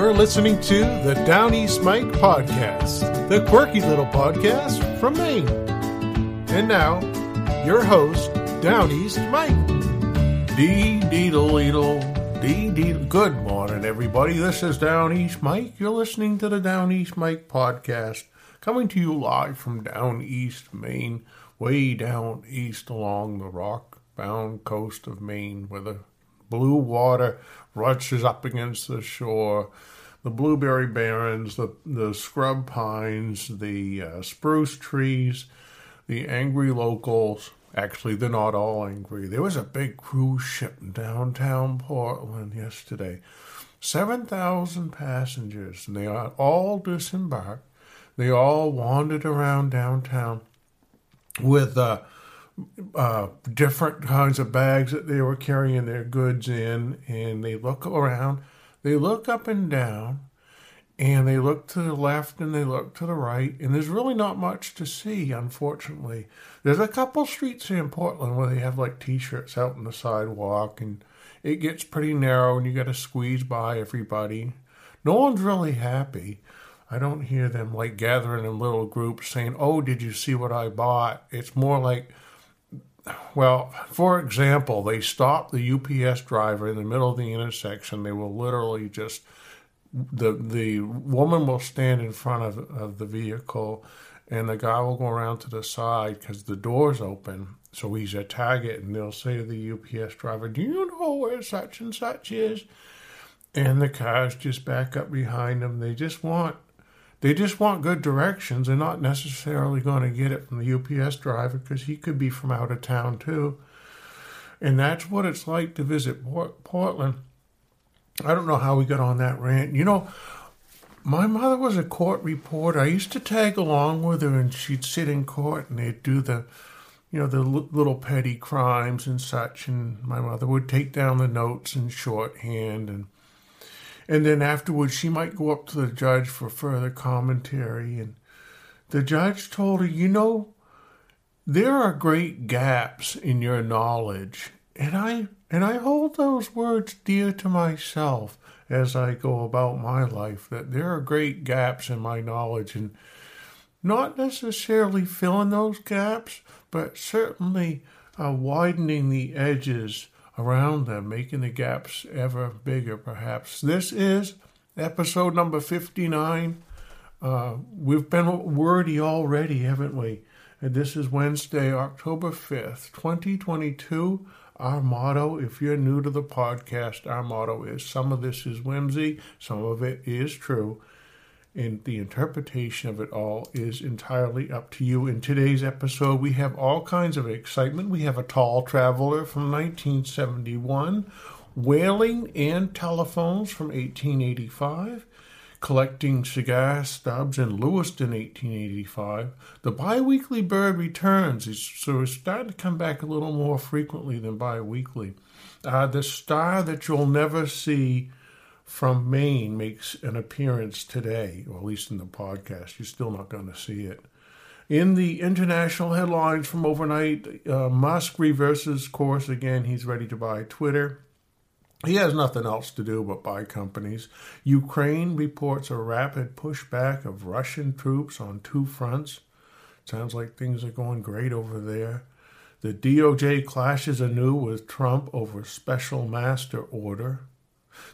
You're listening to the Down East Mike podcast, the quirky little podcast from Maine. And now, your host, Down East Mike. Dee deedle deedle, dee deedle. Good morning, everybody. This is Down East Mike. You're listening to the Down East Mike podcast, coming to you live from Down East, Maine, way down east along the rock bound coast of Maine, where the blue water rushes up against the shore. The blueberry barrens, the, the scrub pines, the uh, spruce trees, the angry locals. Actually, they're not all angry. There was a big cruise ship in downtown Portland yesterday. 7,000 passengers, and they all disembarked. They all wandered around downtown with uh, uh, different kinds of bags that they were carrying their goods in, and they look around, they look up and down, and they look to the left and they look to the right, and there's really not much to see, unfortunately. There's a couple streets here in Portland where they have like T-shirts out on the sidewalk, and it gets pretty narrow, and you got to squeeze by everybody. No one's really happy. I don't hear them like gathering in little groups saying, "Oh, did you see what I bought?" It's more like well, for example, they stop the UPS driver in the middle of the intersection. They will literally just the the woman will stand in front of, of the vehicle, and the guy will go around to the side because the door's open. So he's a target, and they'll say to the UPS driver, "Do you know where such and such is?" And the cars just back up behind them. They just want they just want good directions. They're not necessarily going to get it from the UPS driver because he could be from out of town too. And that's what it's like to visit Port- Portland. I don't know how we got on that rant. You know, my mother was a court reporter. I used to tag along with her, and she'd sit in court, and they'd do the, you know, the l- little petty crimes and such. And my mother would take down the notes in shorthand, and and then afterwards she might go up to the judge for further commentary. And the judge told her, you know, there are great gaps in your knowledge, and I and I hold those words dear to myself as I go about my life, that there are great gaps in my knowledge and not necessarily filling those gaps, but certainly uh, widening the edges around them, making the gaps ever bigger, perhaps. This is episode number 59. Uh, we've been wordy already, haven't we? And this is Wednesday, October 5th, 2022. Our motto, if you're new to the podcast, our motto is some of this is whimsy, some of it is true, and the interpretation of it all is entirely up to you. In today's episode, we have all kinds of excitement. We have a tall traveler from 1971, whaling and telephones from 1885 collecting cigar stubs in Lewiston, 1885. The biweekly bird returns, so it's starting to come back a little more frequently than biweekly. Uh, the star that you'll never see from Maine makes an appearance today, or at least in the podcast. You're still not going to see it. In the international headlines from overnight, uh, Musk reverses course again. He's ready to buy Twitter. He has nothing else to do but buy companies. Ukraine reports a rapid pushback of Russian troops on two fronts. Sounds like things are going great over there. The DOJ clashes anew with Trump over special master order.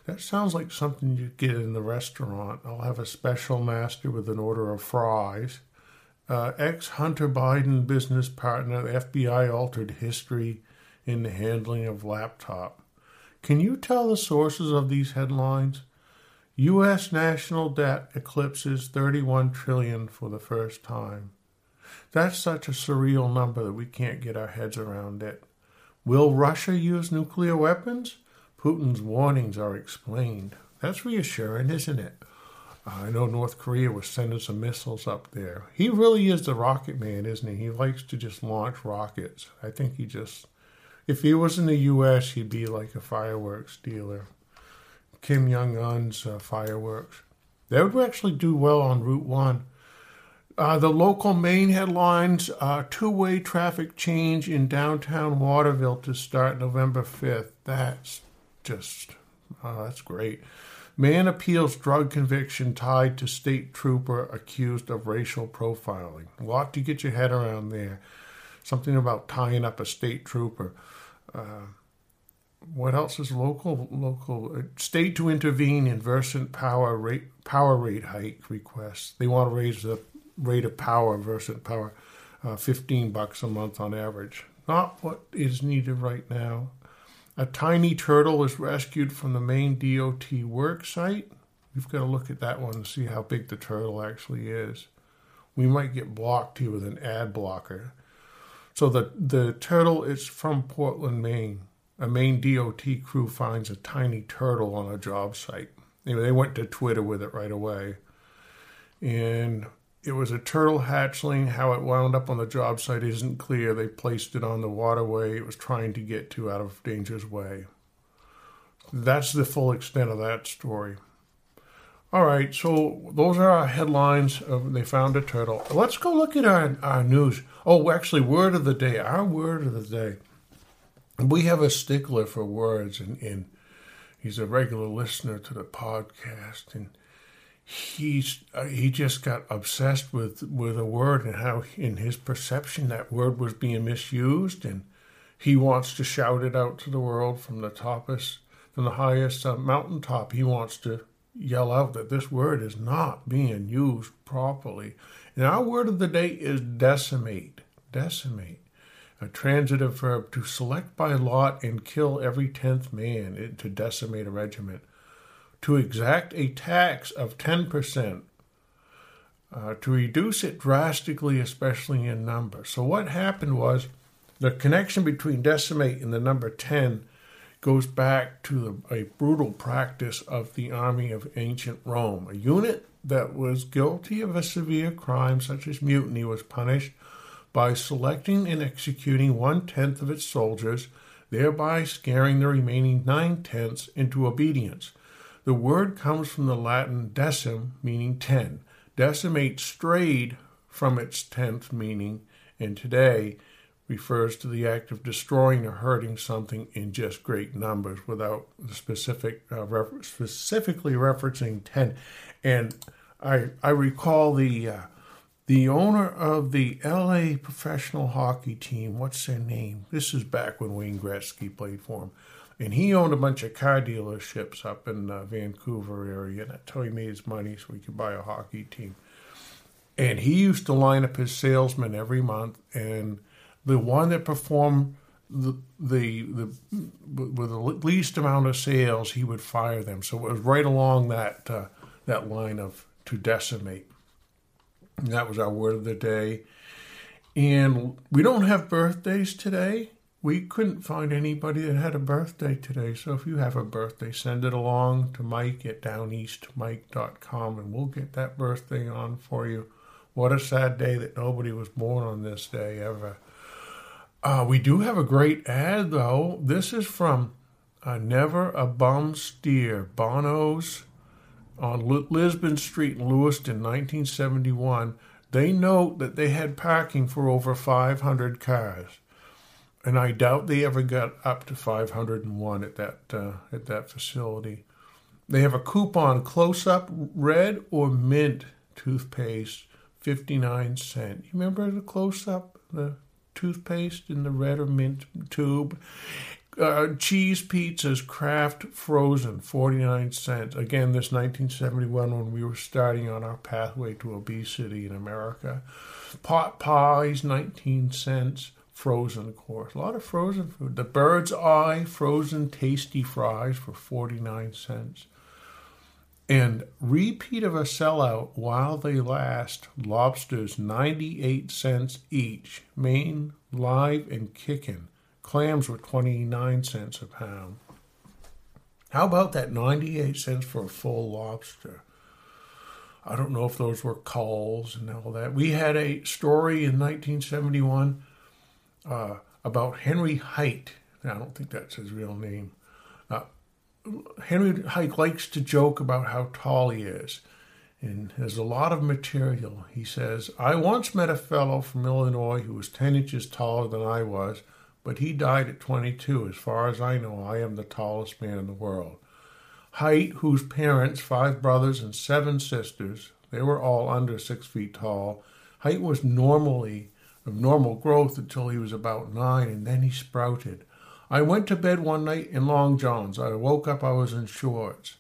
That sounds like something you get in the restaurant. I'll have a special master with an order of fries. Uh, Ex Hunter Biden business partner, FBI altered history in the handling of laptop. Can you tell the sources of these headlines? U.S. national debt eclipses 31 trillion for the first time. That's such a surreal number that we can't get our heads around it. Will Russia use nuclear weapons? Putin's warnings are explained. That's reassuring, isn't it? I know North Korea was sending some missiles up there. He really is the rocket man, isn't he? He likes to just launch rockets. I think he just if he was in the U.S., he'd be like a fireworks dealer. Kim Jong Un's uh, fireworks. They would actually do well on Route 1. Uh, the local Maine headlines uh, two way traffic change in downtown Waterville to start November 5th. That's just, uh, that's great. Man appeals drug conviction tied to state trooper accused of racial profiling. A lot to get your head around there. Something about tying up a state trooper. Uh, what else is local? Local uh, state to intervene in Versant power rate power rate hike requests. They want to raise the rate of power Versant power, uh, fifteen bucks a month on average. Not what is needed right now. A tiny turtle was rescued from the Maine DOT work site. We've got to look at that one and see how big the turtle actually is. We might get blocked here with an ad blocker. So the, the turtle is from Portland, Maine. A Maine DOT crew finds a tiny turtle on a job site. Anyway, they went to Twitter with it right away. And it was a turtle hatchling. How it wound up on the job site isn't clear. They placed it on the waterway it was trying to get to out of danger's way. That's the full extent of that story. All right, so those are our headlines of they found a turtle. Let's go look at our, our news. Oh, actually, word of the day. Our word of the day. We have a stickler for words, and, and he's a regular listener to the podcast, and he's uh, he just got obsessed with with a word and how in his perception that word was being misused and he wants to shout it out to the world from the toppest from the highest uh, mountaintop. He wants to yell out that this word is not being used properly. And our word of the day is decimate decimate a transitive verb to select by lot and kill every tenth man to decimate a regiment to exact a tax of 10%, uh, to reduce it drastically, especially in number. So, what happened was the connection between decimate and the number 10 goes back to the, a brutal practice of the army of ancient Rome. A unit that was guilty of a severe crime, such as mutiny, was punished by selecting and executing one tenth of its soldiers, thereby scaring the remaining nine tenths into obedience. The word comes from the Latin decim, meaning ten. Decimate strayed from its tenth meaning, and today refers to the act of destroying or hurting something in just great numbers without specific uh, refer- specifically referencing 10 and i i recall the uh, the owner of the LA professional hockey team what's their name? This is back when Wayne Gretzky played for him and he owned a bunch of car dealerships up in the Vancouver area. And that's how he made his money, so he could buy a hockey team. And he used to line up his salesmen every month, and the one that performed the the, the with the least amount of sales, he would fire them. So it was right along that uh, that line of to decimate. And that was our word of the day. And we don't have birthdays today we couldn't find anybody that had a birthday today. So if you have a birthday, send it along to Mike at downeastmike.com and we'll get that birthday on for you. What a sad day that nobody was born on this day ever. Uh, we do have a great ad though. This is from uh, Never a Bum Steer, Bono's on Lisbon Street in Lewiston, 1971. They note that they had parking for over 500 cars and I doubt they ever got up to 501 at that uh, at that facility. They have a coupon close up red or mint toothpaste, 59 cent. You remember the close up the toothpaste in the red or mint tube? Uh, cheese pizzas, Kraft frozen, 49 cents. Again, this 1971 when we were starting on our pathway to obesity in America. Pot pies, 19 cents frozen, of course. A lot of frozen food. The Bird's Eye frozen tasty fries for 49 cents. And repeat of a sellout while they last, lobsters 98 cents each, Maine, live and kicking. Clams were 29 cents a pound. How about that 98 cents for a full lobster? I don't know if those were culls and all that. We had a story in 1971 uh, about Henry Height. I don't think that's his real name. Uh, Henry Height likes to joke about how tall he is. And there's a lot of material. He says, I once met a fellow from Illinois who was 10 inches taller than I was, but he died at 22. As far as I know, I am the tallest man in the world. Height, whose parents, five brothers and seven sisters, they were all under six feet tall. Height was normally of normal growth until he was about nine, and then he sprouted. I went to bed one night in long johns. I woke up, I was in shorts.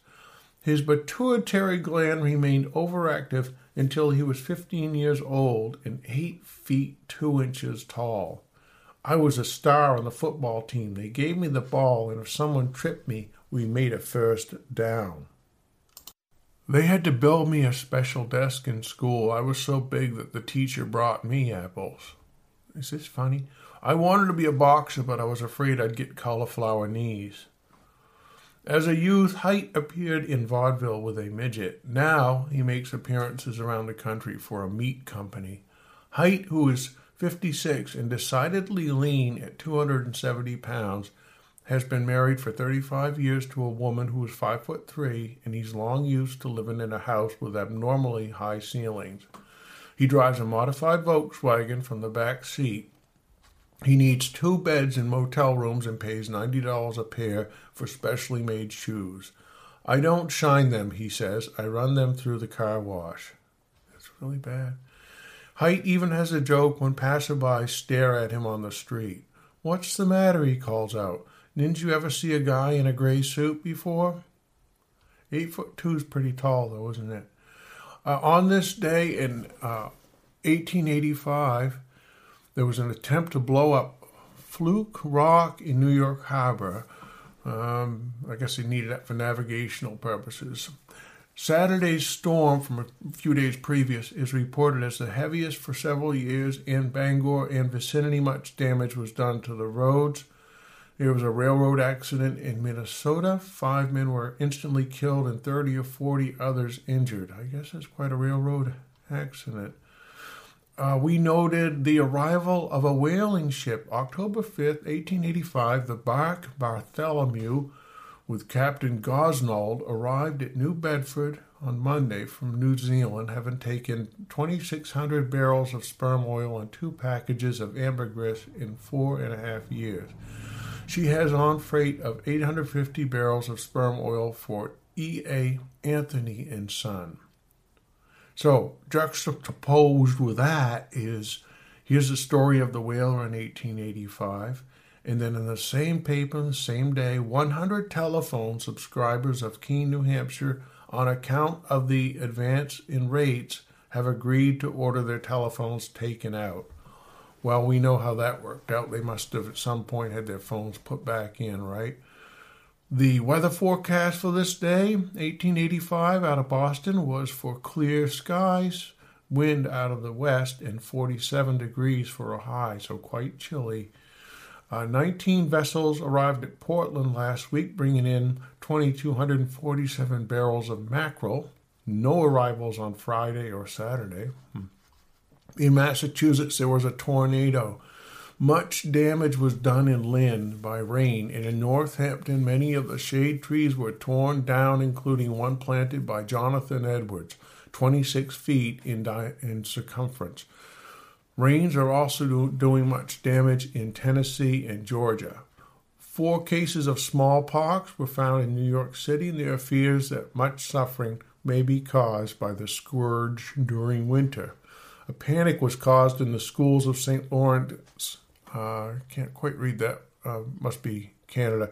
His pituitary gland remained overactive until he was 15 years old and 8 feet 2 inches tall. I was a star on the football team. They gave me the ball, and if someone tripped me, we made a first down. They had to build me a special desk in school. I was so big that the teacher brought me apples. Is this funny? I wanted to be a boxer, but I was afraid I'd get cauliflower knees. As a youth, Height appeared in vaudeville with a midget. Now he makes appearances around the country for a meat company. Height, who is 56 and decidedly lean at 270 pounds, has been married for 35 years to a woman who is 5 foot 3 and he's long used to living in a house with abnormally high ceilings. He drives a modified Volkswagen from the back seat. He needs two beds in motel rooms and pays $90 a pair for specially made shoes. I don't shine them, he says. I run them through the car wash. That's really bad. Height even has a joke when passersby stare at him on the street. What's the matter? he calls out. Didn't you ever see a guy in a gray suit before? Eight foot two is pretty tall, though, isn't it? Uh, on this day in uh, 1885, there was an attempt to blow up Flood Rock in New York Harbor. Um, I guess they needed that for navigational purposes. Saturday's storm from a few days previous is reported as the heaviest for several years in Bangor and vicinity. Much damage was done to the roads there was a railroad accident in Minnesota. Five men were instantly killed and 30 or 40 others injured. I guess that's quite a railroad accident. Uh, we noted the arrival of a whaling ship, October 5th, 1885. The bark Bartholomew, with Captain Gosnold, arrived at New Bedford on Monday from New Zealand, having taken 2,600 barrels of sperm oil and two packages of ambergris in four and a half years. She has on freight of 850 barrels of sperm oil for E.A. Anthony and Son. So, juxtaposed with that is here's the story of the whaler in 1885. And then in the same paper, the same day, 100 telephone subscribers of Keene, New Hampshire, on account of the advance in rates, have agreed to order their telephones taken out. Well, we know how that worked out. They must have at some point had their phones put back in, right? The weather forecast for this day, 1885, out of Boston, was for clear skies, wind out of the west, and 47 degrees for a high, so quite chilly. Uh, 19 vessels arrived at Portland last week, bringing in 2,247 barrels of mackerel. No arrivals on Friday or Saturday. Hmm in Massachusetts, there was a tornado. Much damage was done in Lynn by rain, and in Northampton, many of the shade trees were torn down, including one planted by Jonathan Edwards, 26 feet in, di- in circumference. Rains are also do- doing much damage in Tennessee and Georgia. Four cases of smallpox were found in New York City, and there are fears that much suffering may be caused by the scourge during winter. A panic was caused in the schools of St. Lawrence. I uh, can't quite read that. Uh, must be Canada.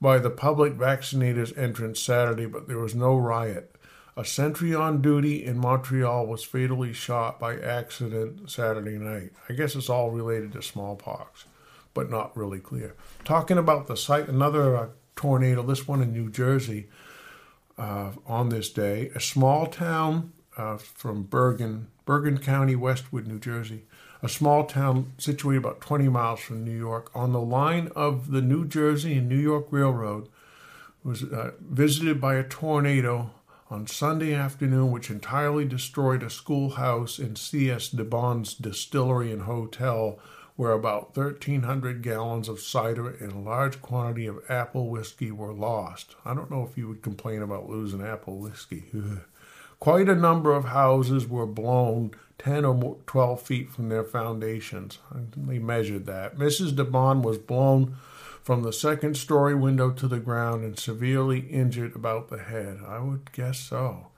By the public vaccinators' entrance Saturday, but there was no riot. A sentry on duty in Montreal was fatally shot by accident Saturday night. I guess it's all related to smallpox, but not really clear. Talking about the site, another uh, tornado, this one in New Jersey, uh, on this day. A small town uh, from Bergen, Bergen County, Westwood, New Jersey, a small town situated about 20 miles from New York, on the line of the New Jersey and New York Railroad, was uh, visited by a tornado on Sunday afternoon, which entirely destroyed a schoolhouse in C.S. DeBond's distillery and hotel, where about 1,300 gallons of cider and a large quantity of apple whiskey were lost. I don't know if you would complain about losing apple whiskey. Quite a number of houses were blown 10 or 12 feet from their foundations. They measured that. Mrs. DeBond was blown from the second story window to the ground and severely injured about the head. I would guess so.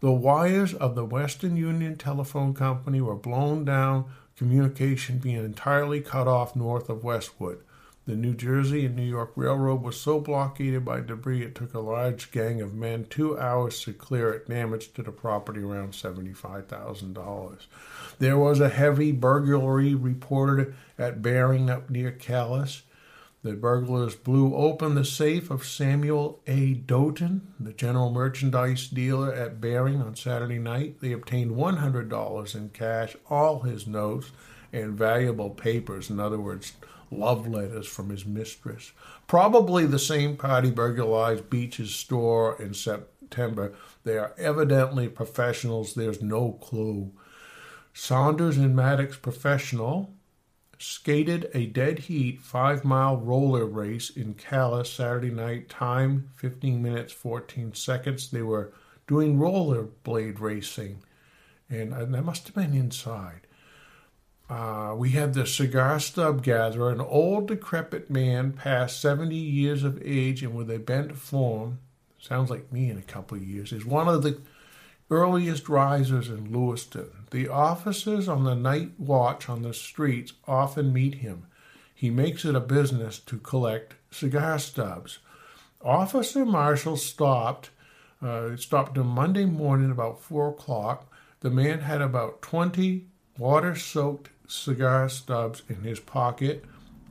The wires of the Western Union Telephone Company were blown down, communication being entirely cut off north of Westwood. The New Jersey and New York Railroad was so blockaded by debris it took a large gang of men two hours to clear it, damage to the property around $75,000. There was a heavy burglary reported at Baring up near Calais. The burglars blew open the safe of Samuel A. Doughton, the general merchandise dealer at Baring on Saturday night. They obtained $100 in cash, all his notes, and valuable papers, in other words, love letters from his mistress. Probably the same party burglarized Beach's store in September. They are evidently professionals, there's no clue. Saunders and Maddox Professional skated a dead heat five mile roller race in Calais Saturday night. Time 15 minutes 14 seconds. They were doing rollerblade racing, and that must have been inside. Uh, we had the cigar stub gatherer, an old decrepit man past 70 years of age and with a bent form. Sounds like me in a couple of years. Is one of the earliest risers in Lewiston. The officers on the night watch on the streets often meet him. He makes it a business to collect cigar stubs. Officer Marshall stopped. Uh, stopped him Monday morning about four o'clock. The man had about twenty water-soaked cigar stubs in his pocket.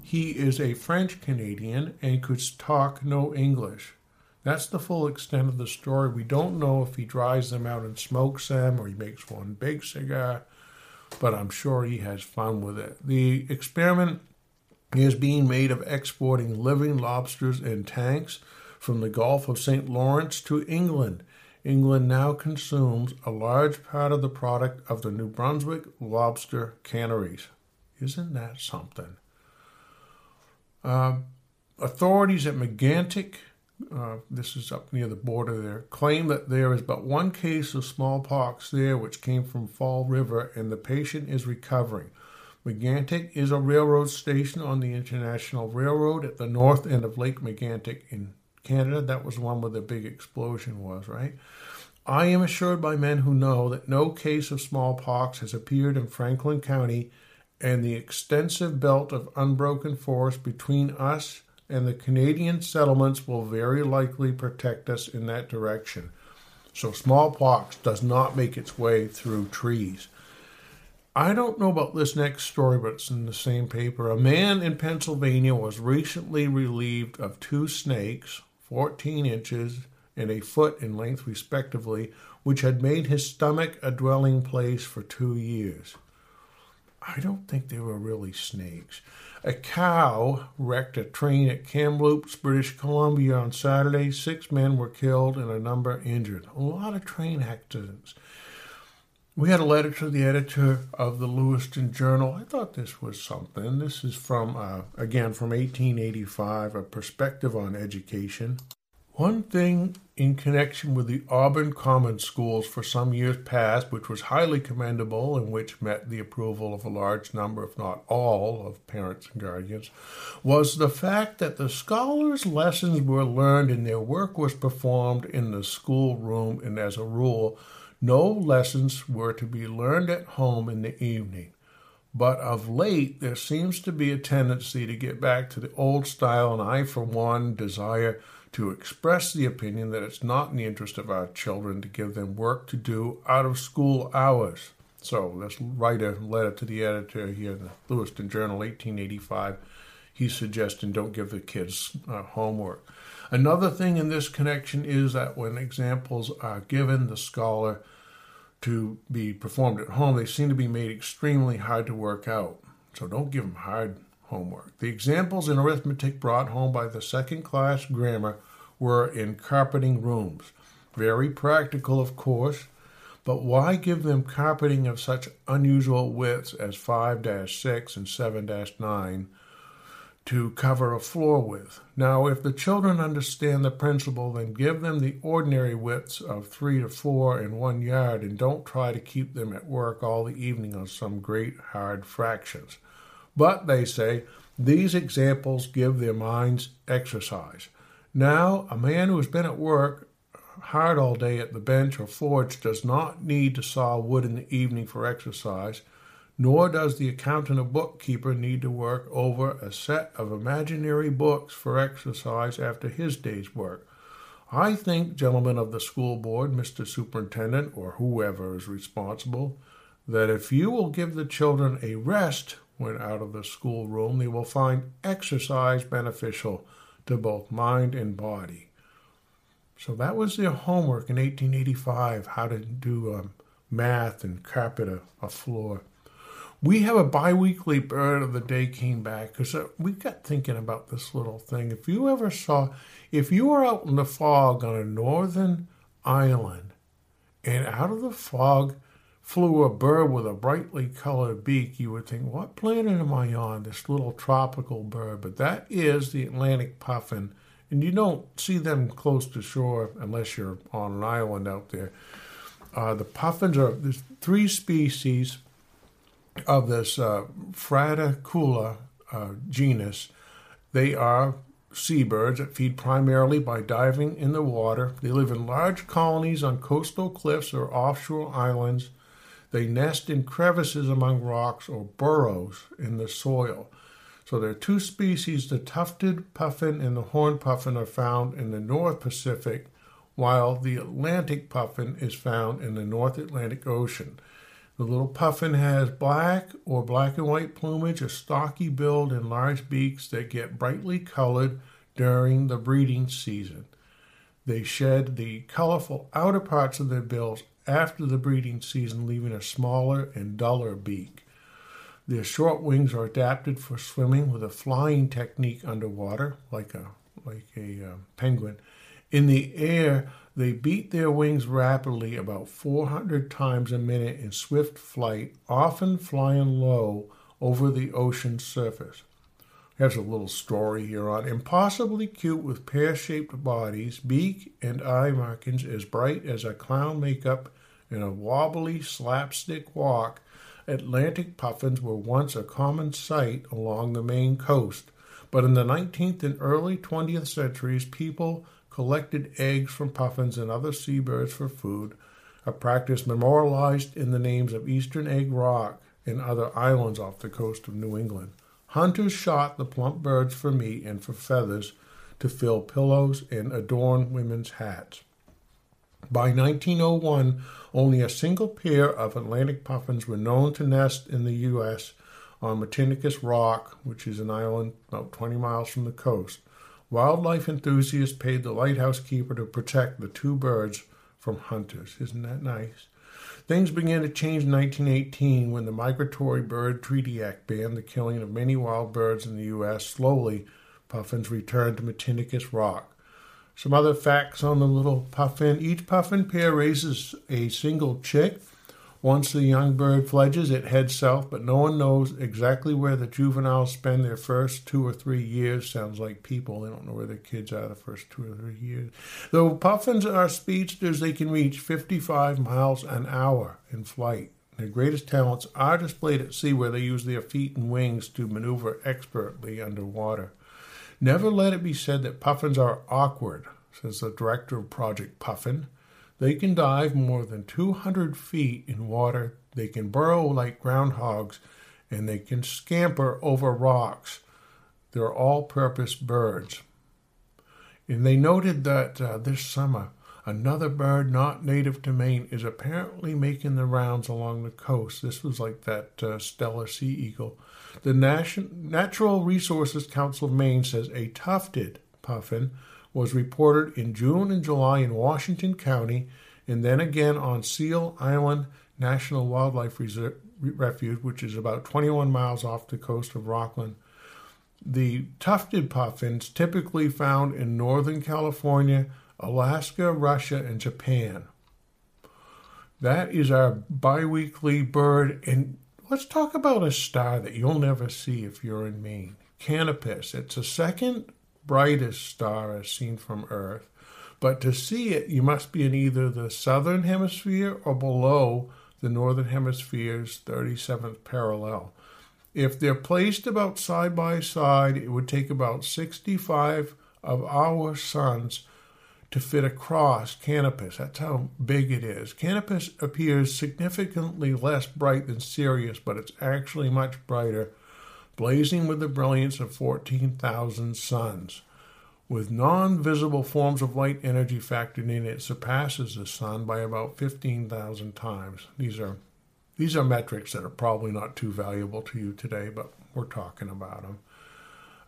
He is a French Canadian and could talk no English. That's the full extent of the story. We don't know if he dries them out and smokes them or he makes one big cigar, but I'm sure he has fun with it. The experiment is being made of exporting living lobsters in tanks from the Gulf of St. Lawrence to England. England now consumes a large part of the product of the New Brunswick lobster canneries. Isn't that something? Uh, authorities at Megantic uh, this is up near the border there, claim that there is but one case of smallpox there which came from Fall River and the patient is recovering. Megantic is a railroad station on the International Railroad at the north end of Lake Megantic in Canada. That was one where the big explosion was, right? I am assured by men who know that no case of smallpox has appeared in Franklin County, and the extensive belt of unbroken forest between us and the Canadian settlements will very likely protect us in that direction. So smallpox does not make its way through trees. I don't know about this next story, but it's in the same paper. A man in Pennsylvania was recently relieved of two snakes, 14 inches and a foot in length, respectively, which had made his stomach a dwelling place for two years. I don't think they were really snakes. A cow wrecked a train at Kamloops, British Columbia on Saturday. Six men were killed and a number injured. A lot of train accidents. We had a letter to the editor of the Lewiston Journal. I thought this was something. This is from, uh, again, from 1885, a perspective on education. One thing in connection with the Auburn Common Schools for some years past, which was highly commendable and which met the approval of a large number, if not all, of parents and guardians, was the fact that the scholars' lessons were learned and their work was performed in the schoolroom, and as a rule, no lessons were to be learned at home in the evening. But of late, there seems to be a tendency to get back to the old style, and I, for one, desire to express the opinion that it's not in the interest of our children to give them work to do out of school hours. So let's write a letter to the editor here in the Lewiston Journal, 1885. He's suggesting don't give the kids uh, homework. Another thing in this connection is that when examples are given the scholar to be performed at home, they seem to be made extremely hard to work out. So don't give them hard homework. The examples in arithmetic brought home by the second class grammar were in carpeting rooms. Very practical, of course, but why give them carpeting of such unusual widths as 5 6 and 7 9 to cover a floor with? Now, if the children understand the principle, then give them the ordinary widths of 3 to 4 in one yard and don't try to keep them at work all the evening on some great hard fractions. But, they say, These examples give their minds exercise. Now, a man who has been at work hard all day at the bench or forge does not need to saw wood in the evening for exercise, nor does the accountant or bookkeeper need to work over a set of imaginary books for exercise after his day's work. I think, gentlemen of the school board, Mr. Superintendent, or whoever is responsible, that if you will give the children a rest when out of the schoolroom, they will find exercise beneficial to both mind and body. So that was their homework in 1885 how to do um, math and carpet a, a floor. We have a biweekly bird of the day came back because uh, we got thinking about this little thing. If you ever saw, if you were out in the fog on a northern island and out of the fog flew a bird with a brightly colored beak, you would think, what planet am I on? This little tropical bird. But that is the Atlantic puffin. And you don't see them close to shore unless you're on an island out there. Uh, the puffins are, there's three species of this uh, uh, genus. They are seabirds that feed primarily by diving in the water. They live in large colonies on coastal cliffs or offshore islands they nest in crevices among rocks or burrows in the soil. So there are two species. The tufted puffin and the horned puffin are found in the North Pacific, while the Atlantic puffin is found in the North Atlantic Ocean. The little puffin has black or black and white plumage, a stocky build, and large beaks that get brightly colored during the breeding season. They shed the colorful outer parts of their bills after the breeding season, leaving a smaller and duller beak. Their short wings are adapted for swimming with a flying technique underwater, like a like a uh, penguin. In the air, they beat their wings rapidly, about 400 times a minute in swift flight, often flying low over the ocean surface. There's a little story here on impossibly cute with pear shaped bodies, beak and eye markings as bright as a clown makeup, and a wobbly slapstick walk. Atlantic puffins were once a common sight along the Maine coast, but in the 19th and early 20th centuries, people collected eggs from puffins and other seabirds for food, a practice memorialized in the names of Eastern Egg Rock and other islands off the coast of New England. Hunters shot the plump birds for meat and for feathers to fill pillows and adorn women's hats. By 1901, only a single pair of Atlantic puffins were known to nest in the U.S. on Matinicus Rock, which is an island about 20 miles from the coast. Wildlife enthusiasts paid the lighthouse keeper to protect the two birds from hunters. Isn't that nice? Things began to change in 1918 when the Migratory Bird Treaty Act banned the killing of many wild birds in the U.S. Slowly, puffins returned to Matinicus Rock. Some other facts on the little puffin. Each puffin pair raises a single chick once the young bird fledges, it heads south, but no one knows exactly where the juveniles spend their first two or three years. Sounds like people. They don't know where their kids are the first two or three years. Though puffins are speedsters, they can reach 55 miles an hour in flight. Their greatest talents are displayed at sea, where they use their feet and wings to maneuver expertly underwater. Never let it be said that puffins are awkward, says the director of Project Puffin. They can dive more than 200 feet in water. They can burrow like groundhogs, and they can scamper over rocks. They're all purpose birds. And they noted that uh, this summer, another bird not native to Maine is apparently making the rounds along the coast. This was like that uh, Steller sea eagle. The Nation- Natural Resources Council of Maine says a tufted puffin was reported in June and July in Washington County, and then again on Seal Island National Wildlife Reserve, Refuge, which is about 21 miles off the coast of Rockland. The tufted puffins typically found in northern California, Alaska, Russia, and Japan. That is our biweekly bird. And let's talk about a star that you'll never see if you're in Maine Canopus. It's the second brightest star as seen from Earth. But to see it, you must be in either the southern hemisphere or below the northern hemisphere's 37th parallel. If they're placed about side by side, it would take about 65 of our suns to fit across Canopus. That's how big it is. Canopus appears significantly less bright than Sirius, but it's actually much brighter, blazing with the brilliance of 14,000 suns. With non visible forms of light energy factored in, it surpasses the sun by about 15,000 times. These are these are metrics that are probably not too valuable to you today, but we're talking about them.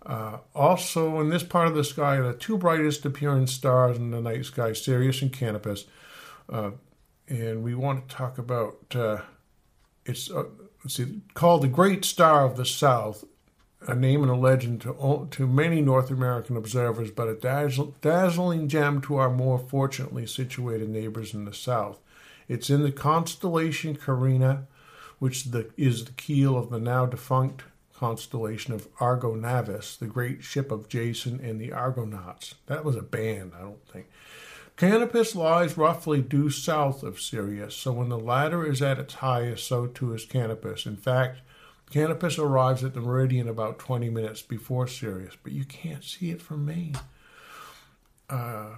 Uh, also, in this part of the sky, the two brightest appearing stars in the night sky, Sirius and Canopus. Uh, and we want to talk about uh, it's uh, see, called the Great Star of the South, a name and a legend to, to many North American observers, but a dazzling gem to our more fortunately situated neighbors in the South. It's in the constellation Carina, which the, is the keel of the now defunct constellation of Argo Navis, the great ship of Jason and the Argonauts. That was a band, I don't think. Canopus lies roughly due south of Sirius, so when the latter is at its highest, so too is Canopus. In fact, Canopus arrives at the meridian about 20 minutes before Sirius, but you can't see it from Maine. Uh,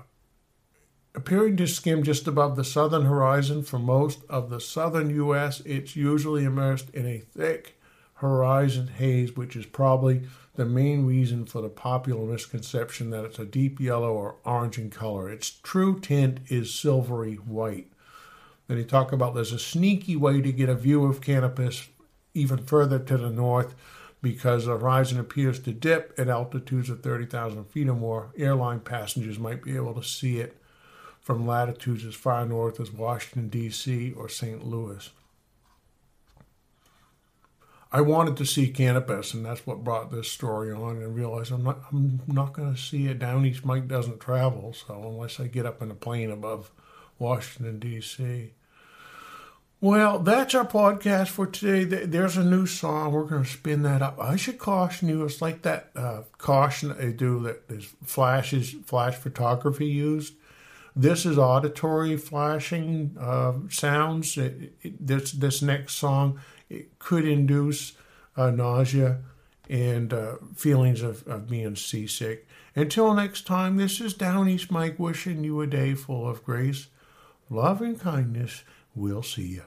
Appearing to skim just above the southern horizon for most of the southern U.S., it's usually immersed in a thick horizon haze, which is probably the main reason for the popular misconception that it's a deep yellow or orange in color. Its true tint is silvery white. Then he talk about there's a sneaky way to get a view of Canopus even further to the north because the horizon appears to dip at altitudes of 30,000 feet or more. Airline passengers might be able to see it from latitudes as far north as Washington, D.C. or St. Louis. I wanted to see Canopus, and that's what brought this story on. And realized I'm not, I'm not going to see it down east. Mike doesn't travel, so unless I get up in a plane above Washington D.C. Well, that's our podcast for today. There's a new song. We're going to spin that up. I should caution you. It's like that uh, caution that they do that is flashes, flash photography used. This is auditory flashing uh, sounds. It, it, this this next song it could induce uh, nausea and uh, feelings of, of being seasick. Until next time, this is Down East Mike wishing you a day full of grace, love, and kindness. We'll see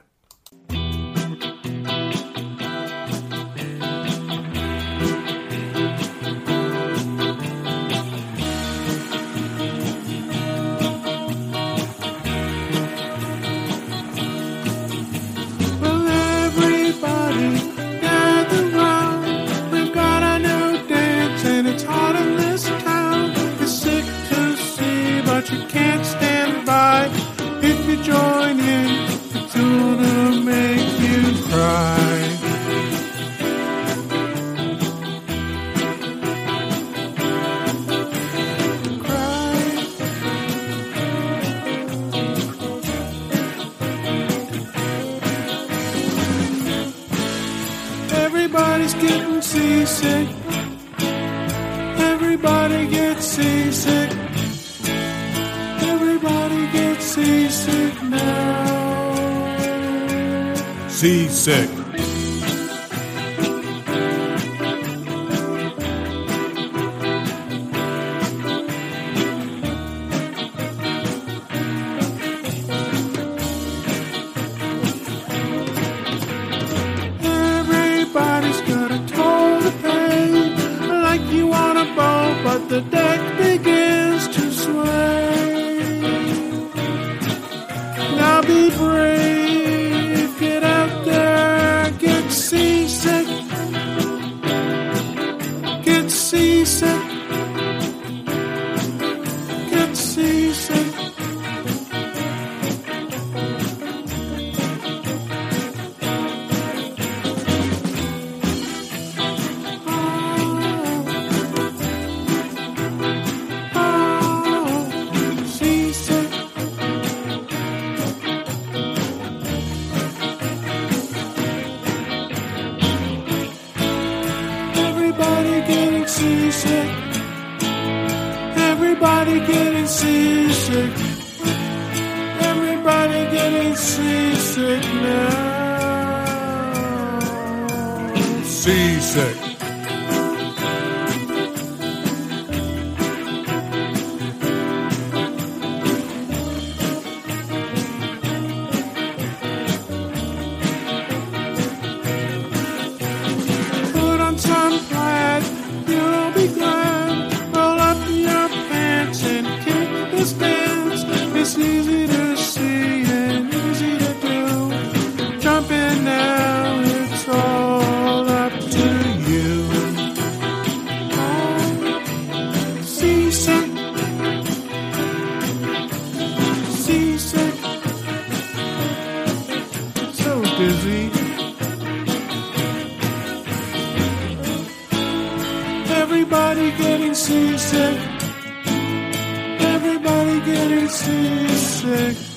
you. Seasick now. Seasick. Seasick. Everybody getting seasick now. seasick. Seasick.